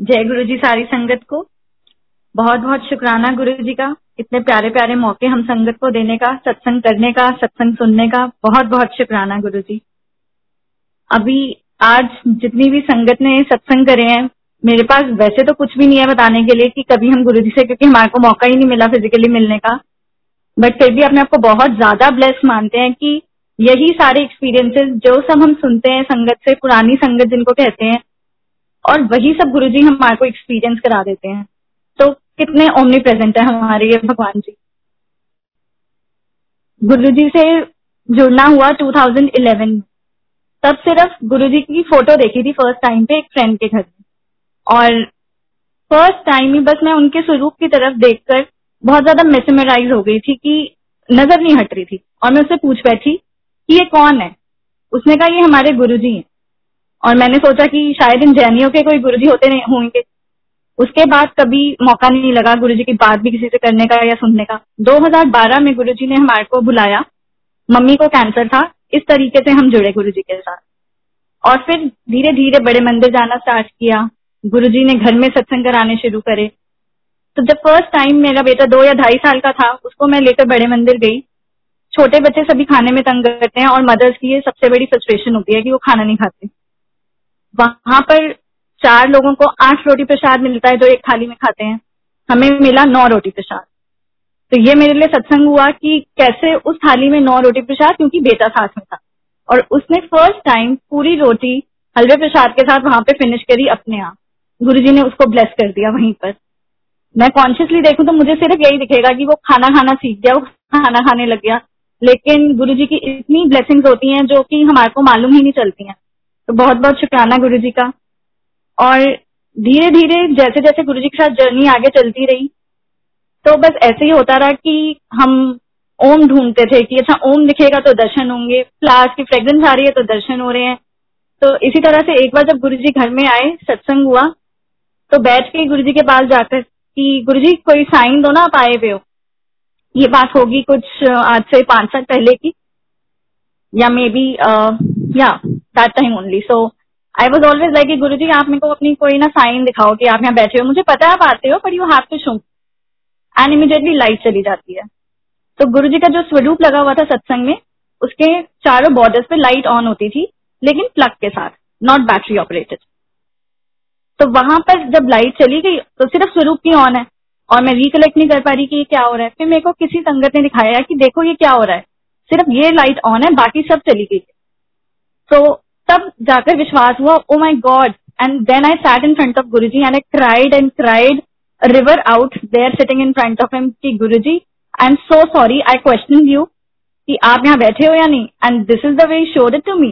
जय गुरु जी सारी संगत को। बहुत बहुत शुक्राना गुरु जी का। इतने प्यारे प्यारे मौके हम संगत को देने का, सत्संग करने का, सत्संग सुनने का बहुत बहुत शुक्राना गुरु जी अभी आज जितनी भी संगत ने सत्संग करे हैं, मेरे पास वैसे तो कुछ भी नहीं है बताने के लिए कि कभी हम गुरु जी से, क्योंकि हमारे को मौका ही नहीं मिला फिजिकली मिलने का। बट फिर भी अपने आपको बहुत ज़्यादा ब्लेस मानते हैं कि यही सारे एक्सपीरियंसेस जो सब हम सुनते हैं संगत से, पुरानी संगत जिनको कहते हैं और वही सब गुरु जी हमारे को एक्सपीरियंस करा देते हैं। तो कितने ओमनी प्रेजेंट है हमारे ये भगवान जी। गुरु जी से जुड़ना हुआ 2011 तब सिर्फ़ गुरु जी की फ़ोटो देखी थी फ़र्स्ट टाइम पे एक फ्रेंड के घर और फ़र्स्ट टाइम ही बस मैं उनके स्वरूप की तरफ़ देखकर बहुत ज़्यादा मेसेमराइज हो गई थी कि नज़र नहीं हट रही थी। और मैं उससे पूछ बैठी कि ये कौन है? उसने कहा, ये हमारे गुरु जी हैं। और मैंने सोचा कि शायद इन जैनियों के कोई गुरुजी होते नहीं होंगे। उसके बाद कभी मौका नहीं लगा गुरुजी की बात भी किसी से करने का या सुनने का। 2012 में गुरुजी ने हमारे को बुलाया। मम्मी को कैंसर था। इस तरीके से हम जुड़े गुरुजी के साथ। और फिर धीरे धीरे बड़े मंदिर जाना स्टार्ट किया। गुरुजी ने घर में सत्संग कराने शुरू करे। तो जब फ़र्स्ट टाइम मेरा बेटा दो या ढाई साल का था, उसको मैं लेकर बड़े मंदिर गई। छोटे बच्चे सभी खाने में तंग करते हैं और मदर्स की ये सबसे बड़ी फ्रस्ट्रेशन होती है कि वो खाना नहीं खाते। वहाँ पर चार लोगों को आठ रोटी प्रसाद मिलता है जो एक थाली में खाते हैं। हमें मिला नौ रोटी प्रसाद। तो ये मेरे लिए सत्संग हुआ कि कैसे उस थाली में नौ रोटी प्रसाद, क्योंकि बेटा साथ में था। और उसने फ़र्स्ट टाइम पूरी रोटी हलवे प्रसाद के साथ वहाँ पे फिनिश करी अपने आप। गुरु जी ने उसको ब्लेस कर दिया वहीं पर। मैं कॉन्शियसली देखूँ तो मुझे सिर्फ़ यही दिखेगा कि वो खाना खाना सीख गया, वो खाना खाने लग गया। लेकिन गुरु जी की इतनी ब्लेसिंग्स होती हैं जो कि हमारे को मालूम ही नहीं चलती हैं। तो बहुत बहुत शुक्राना गुरु जी का। और धीरे धीरे जैसे जैसे गुरु जी के साथ जर्नी आगे चलती रही तो बस ऐसे ही होता रहा कि हम ओम ढूंढते थे कि अच्छा ओम दिखेगा तो दर्शन होंगे फ्लावर्स की फ्रेग्रेंस आ रही है तो दर्शन हो रहे हैं। तो इसी तरह से एक बार जब गुरु जी घर में आए, सत्संग हुआ तो बैठ के गुरु जी के पास जाकर कि गुरु जी कोई साइन दो ना, आप आए हुए हो। ये बात होगी कुछ आज से पाँच साल पहले की, या मे बी या that time only so I was always like guru ji आप मेरे को अपनी कोई ना साइन दिखाओ कि आप यहाँ बैठे हो। मुझे पता है आप आते हो but you have to show and immediately light चली जाती है। तो गुरु जी का जो स्वरूप लगा हुआ था सत्संग में, उसके चारों बॉर्डर्स पे लाइट ऑन होती थी, लेकिन प्लग के साथ नॉट बैटरी ऑपरेटेड तो वहाँ पर जब लाइट चली गई तो सिर्फ़ स्वरूप की ऑन है। और मैं रिकलेक्ट नहीं कर पा रही कि ये क्या हो रहा है। फिर मेरे को किसी संगत ने दिखाया कि देखो ये क्या हो रहा है। सिर्फ़ ये लाइट ऑन है, बाकी सब चली गई। तो तब जाकर विश्वास हुआ ओ my god and then I sat in front of guru ji and I cried and cried river out there sitting in front of him की guru ji I am so sorry I question you कि आप यहाँ बैठे हो या नहीं? And this is the way showed it to me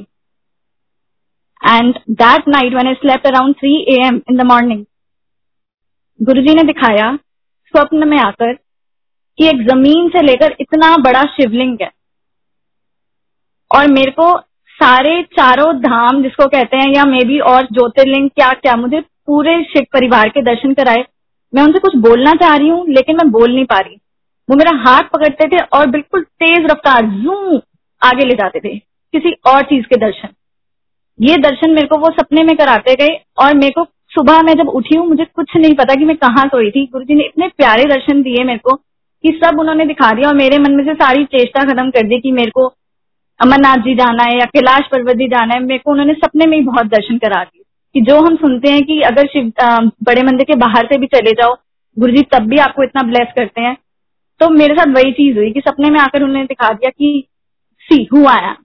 and that night one I slept around three A M in the morning guru ji ने दिखाया स्वप्न में आकर कि एक ज़मीन से लेकर इतना बड़ा शिवलिंग है। और मेरे को सारे चारों धाम जिसको कहते हैं, या मे बी और ज्योतिर्लिंग, क्या क्या, मुझे पूरे शिव परिवार के दर्शन कराए। मैं उनसे कुछ बोलना चाह रही हूँ, लेकिन मैं बोल नहीं पा रही। वो मेरा हाथ पकड़ते थे और बिल्कुल तेज रफ्तार जू आगे ले जाते थे किसी और चीज़ के दर्शन। ये दर्शन मेरे को वो सपने में कराते गए और मेरे को सुबह मैं जब उठी हूँ, मुझे कुछ नहीं पता कि मैं कहाँ सोई थी। गुरु जी ने इतने प्यारे दर्शन दिए मेरे को कि सब उन्होंने दिखा दिया और मेरे मन में से सारी चेष्टा खत्म कर दी कि मेरे को अमरनाथ जी जाना है या कैलाश पर्वत जी जाना है, मेरे को उन्होंने सपने में ही बहुत दर्शन करा दिए। कि जो हम सुनते हैं कि अगर शिव बड़े मंदिर के बाहर से भी चले जाओ गुरु जी तब भी आपको इतना ब्लेस करते हैं। तो मेरे साथ वही चीज़ हुई कि सपने में आकर उन्होंने दिखा दिया कि, सी हु आया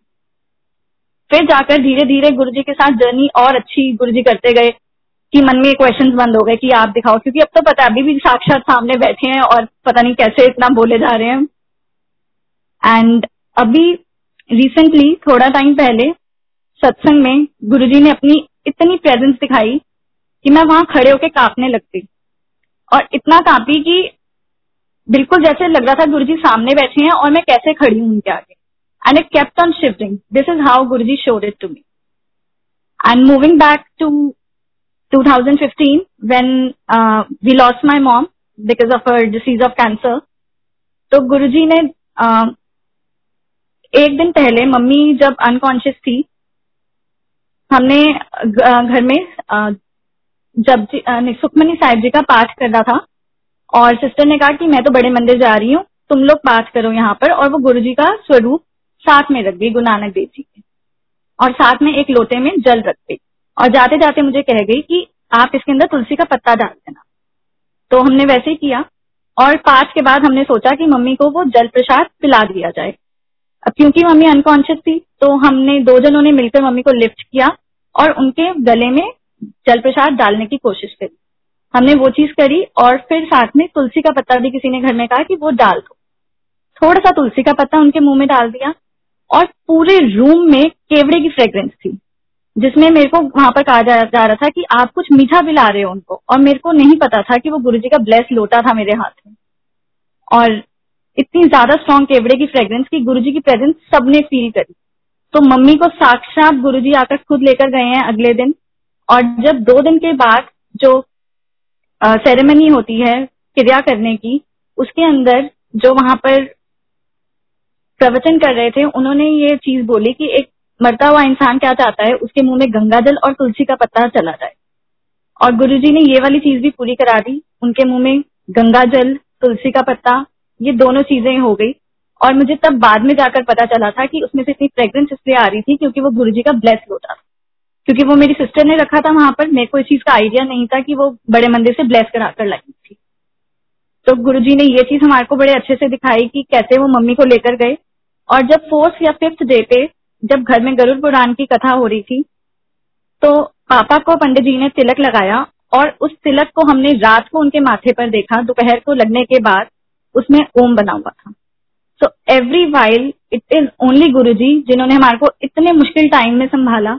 फिर जाकर धीरे धीरे गुरु जी के साथ जर्नी और अच्छी गुरु जी करते गए कि मन में क्वेश्चन बंद हो गए कि आप दिखाओ, क्योंकि अब तो पता है, अभी भी साक्षात सामने बैठे हैं और पता नहीं कैसे इतना बोले जा रहे हैं। एंड अभी रिसेंटली थोड़ा टाइम पहले सत्संग में गुरुजी ने अपनी इतनी प्रेजेंस दिखाई कि मैं वहाँ खड़े होकर कांपने लगती और इतना कांपी कि बिल्कुल जैसे लग रहा था गुरुजी सामने बैठे हैं और मैं कैसे खड़ी हूँ उनके आगे। And it kept on shivering this is how guruji showed it to me and moving back to 2015 when uh, we lost my mom because of her disease of cancer तो गुरुजी ने uh, एक दिन पहले मम्मी जब unconscious थी, हमने घर में जब सुखमनी साहिब जी का पाठ कर रहा था, और सिस्टर ने कहा कि मैं तो बड़े मंदिर जा रही हूँ, तुम लोग पाठ करो यहाँ पर, और वो गुरु जी का स्वरूप साथ में रख गई गुरु नानक देव जी के। और साथ में एक लोटे में जल रख गई और जाते जाते मुझे कह गई कि आप इसके अंदर तुलसी का पत्ता डाल देना। तो हमने वैसे ही किया, और पाठ के बाद हमने सोचा कि मम्मी को वो जल प्रसाद पिला दिया जाए। अब क्योंकि मम्मी अनकॉन्शियस थी तो हमने दो जनों ने मिलकर मम्मी को लिफ्ट किया और उनके गले में जल प्रसाद डालने की कोशिश करी। हमने वो चीज़ करी और फिर साथ में तुलसी का पत्ता भी किसी ने घर में कहा कि वो डाल दो। थोड़ा सा तुलसी का पत्ता उनके मुँह में डाल दिया और पूरे रूम में केवड़े की फ्रेग्रेंस थी जिसमें मेरे को वहाँ पर कहा जा, जा रहा था कि आप कुछ मीठा भी ला रहे हो उनको और मेरे को नहीं पता था कि वो गुरुजी का ब्लेस लोटा था मेरे हाथ में। और इतनी ज़्यादा स्ट्रॉन्ग केवड़े की फ्रेग्रेंस की, गुरुजी की प्रेजेंस सबने फील करी। तो मम्मी को साक्षात गुरुजी आकर खुद लेकर गए हैं अगले दिन। और जब दो दिन के बाद जो सेरेमनी होती है क्रिया करने की, उसके अंदर जो वहाँ पर प्रवचन कर रहे थे, उन्होंने ये चीज़ बोली कि एक मरता हुआ इंसान क्या चाहता है? उसके मुँह में गंगा जल और तुलसी का पत्ता चला जाए। और गुरुजी ने ये वाली चीज़ भी पूरी करा दी। उनके मुँह में गंगा जल तुलसी का पत्ता ये दोनों चीज़ें हो गई। और मुझे तब बाद में जाकर पता चला था कि उसमें से इतनी फ्रेग्रेंस इसलिए आ रही थी क्योंकि वो गुरु जी का ब्लेस होता था। क्योंकि वो मेरी सिस्टर ने रखा था वहाँ पर, मेरे को इस चीज़ का आइडिया नहीं था कि वो बड़े मंदिर से ब्लेस कराकर लाई थी। तो गुरु जी ने ये चीज़ हमारे को बड़े अच्छे से दिखाई कि कैसे वो मम्मी को लेकर गए। और जब फोर्थ या फिफ्थ डे पे जब घर में गरुड़ पुराण की कथा हो रही थी तो पापा को पंडित जी ने तिलक लगाया और उस तिलक को हमने रात को उनके माथे पर देखा, दोपहर को लगने के बाद उसमें ओम बना हुआ था। So every while it is only guru ji जिन्होंने हमारे को इतने मुश्किल टाइम में संभाला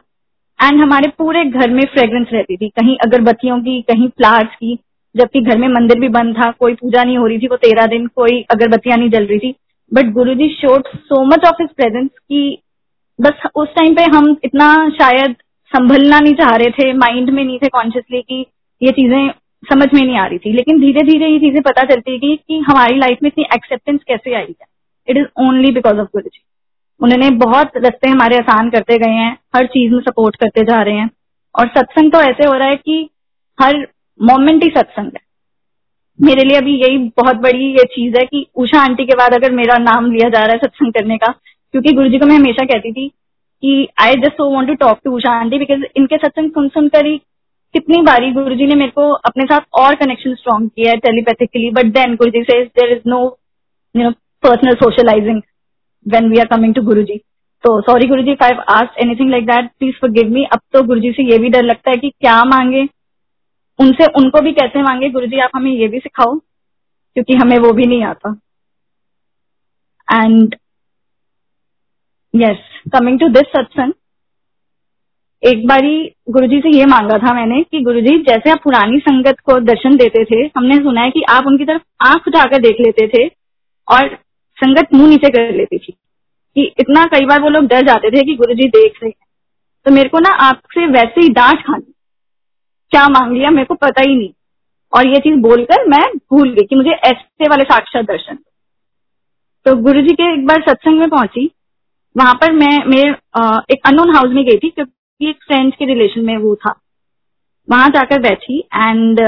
एंड हमारे पूरे घर में फ्रेग्रेंस रहती थी। कहीं अगरबत्तियों की, कहीं फ्लावर्स की, जबकि घर में मंदिर भी बंद था, कोई पूजा नहीं हो रही थी, वो तेरह दिन कोई अगरबत्तियाँ नहीं जल रही थी। But guru ji showed so much of his presence की बस उस टाइम पे हम इतना शायद संभलना नहीं चाह रहे थे माइंड में नहीं थे कॉन्शियसली कि ये चीज़ें समझ में नहीं आ रही थी। लेकिन धीरे धीरे ये चीज़ें पता चलती गई कि हमारी लाइफ में इतनी एक्सेप्टेंस कैसे आई है? It is only because of guru ji उन्होंने बहुत रस्ते हमारे आसान करते गए हैं, हर चीज़ में सपोर्ट करते जा रहे हैं। और सत्संग तो ऐसे हो रहा है कि हर मोमेंट ही सत्संग है। मेरे लिए अभी यही बहुत बड़ी ये चीज़ है कि उषा आंटी के बाद अगर मेरा नाम लिया जा रहा है सत्संग करने का, क्योंकि गुरु जी को मैं हमेशा कहती थी कि I just want to talk to Usha aunty because इनके सत्संग सुन सुनकर ही कितनी बारी गुरु जी ने मेरे को अपने साथ और कनेक्शन स्ट्रॉन्ग किया है टेलीपैथिकली बट देन गुरु जी से there is no you know personal socialising when we are coming to guru ji तो sorry Guru ji five asked anything like that please forgive me अब तो गुरु जी से ये भी डर लगता है कि क्या मांगे? उनसे, उनको भी कैसे मांगे? गुरु जी आप हमें ये भी सिखाओ, क्योंकि हमें वो भी नहीं आता. And yes coming to this satsang एक बारी गुरुजी से ये मांगा था मैंने कि गुरुजी, जैसे आप पुरानी संगत को दर्शन देते थे, हमने सुना है कि आप उनकी तरफ़ आँख उठाकर देख लेते थे और संगत मुँह नीचे कर लेती थी कि इतना कई बार वो लोग डर जाते थे कि गुरुजी देख रहे हैं। तो मेरे को ना आपसे वैसे ही डांट खानी, क्या मांग लिया मेरे को पता ही नहीं। और ये चीज़ बोलकर मैं भूल गई कि मुझे ऐसे वाले साक्षात दर्शन तो गुरु जी के एक बार सत्संग में पहुँची, वहाँ पर मैं, मेरे एक अननोन हाउस में गई थी एक फ्रेंड के रिलेशन में वो था। वहाँ जाकर बैठी एंड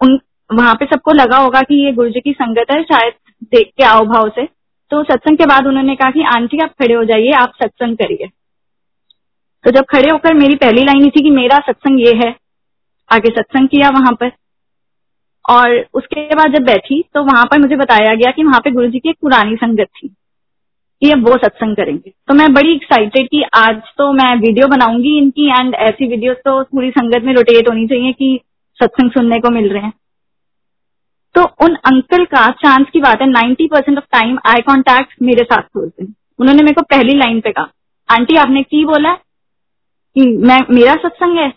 उन, वहाँ पे सबको लगा होगा कि ये गुरु जी की संगत है, शायद देख के आओ भाव से। तो सत्संग के बाद उन्होंने कहा कि, आंटी, आप खड़े हो जाइए, आप सत्संग करिए। तो जब खड़े होकर मेरी पहली लाइन ही थी कि मेरा सत्संग ये है, आगे सत्संग किया वहाँ पर। और उसके बाद जब बैठी तो वहाँ पर मुझे बताया गया कि वहाँ पे गुरु जी की एक पुरानी संगत थी। कि अब वो सत्संग करेंगे। तो मैं बड़ी एक्साइटेड कि आज तो मैं वीडियो बनाऊँगी इनकी एंड ऐसी वीडियो तो पूरी संगत में रोटेट होनी चाहिए कि सत्संग सुनने को मिल रहे हैं। तो उन अंकल का चांस की बात है ninety percent of time I contact मेरे साथ होते हैं। उन्होंने मेरे को पहली लाइन पे कहा, आंटी, आपने की बोला कि मैं, मेरा सत्संग है?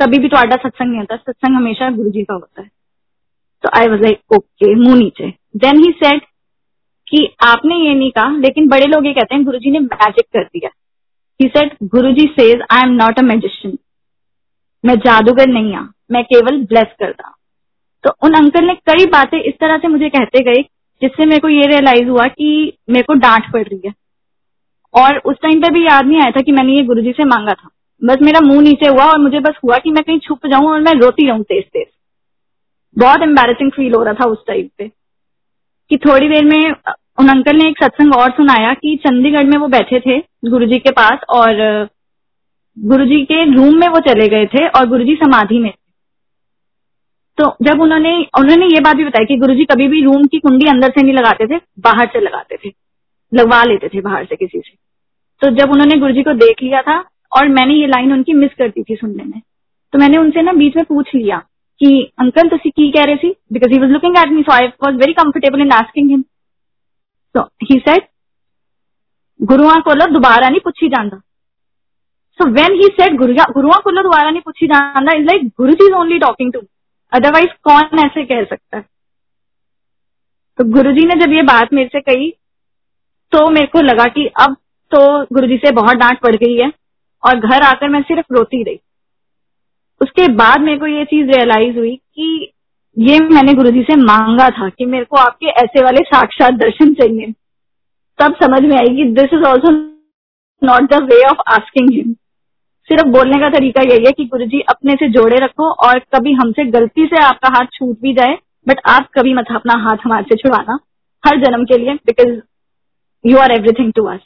कभी भी तो सत्संग नहीं होता, सत्संग हमेशा गुरु जी का होता है। तो आई वॉज़ लाइक ओके मुँह नीचे। देन ही सेड कि आपने ये नहीं कहा, लेकिन बड़े लोग ये कहते हैं, गुरुजी ने मैजिक कर दिया। He said guruji says I am not a magician मैं जादूगर नहीं हूँ। मैं केवल ब्लेस करता तो उन अंकल ने कई बातें इस तरह से मुझे कहते गए, जिससे मेरे को ये रियलाइज़ हुआ कि मेरे को डांट पड़ रही है। और उस टाइम पे भी याद नहीं आया था कि मैंने ये गुरुजी से मांगा था। बस मेरा मुँह नीचे हुआ और मुझे बस हुआ कि मैं कहीं छुप जाऊँ और मैं रोती रहूँ तेज तेज बहुत एम्बेरसिंग फील हो रहा था उस टाइम पे। कि थोड़ी देर में, उन अंकल ने एक सत्संग और सुनाया कि चंडीगढ़ में वो बैठे थे गुरुजी के पास और गुरुजी के रूम में वो चले गए थे और गुरुजी समाधि में तो जब उन्होंने उन्होंने ये बात भी बताई कि गुरुजी कभी भी रूम की कुंडी अंदर से नहीं लगाते थे, बाहर से लगाते थे, लगवा लेते थे बाहर से किसी से। तो जब उन्होंने गुरुजी को देख लिया था और मैंने ये लाइन उनकी मिस करती थी सुनने में तो मैंने उनसे ना बीच में पूछ लिया कि अंकल तुसी की कह रहे सी? Because he was looking at me so I was very comfortable in asking him so he said Gurua कोलो दोबारा नहीं पूछी जाता सो वेन ही सेड गुरुआ कोलो दोबारा नहीं पूछी जाता is like guru ji is only talking to otherwise कौन ऐसे कह सकता है तो गुरु जी ने जब ये बात मेरे से कही तो मेरे को लगा कि अब तो गुरु जी से बहुत डांट पड़ गई है, और घर आकर मैं सिर्फ़ रोती रही। उसके बाद मेरे को ये चीज़ रियलाइज़ हुई कि ये मैंने गुरु जी से मांगा था कि मेरे को आपके ऐसे वाले साक्षात दर्शन चाहिए। तब समझ में आई कि this is also not the way of asking him सिर्फ़ बोलने का तरीका यही है कि गुरु जी अपने से जोड़े रखो और कभी हमसे गलती से आपका हाथ छूट भी जाए बट आप कभी मत अपना हाथ हमारे से छुड़ाना, हर जन्म के लिए because you are everything to us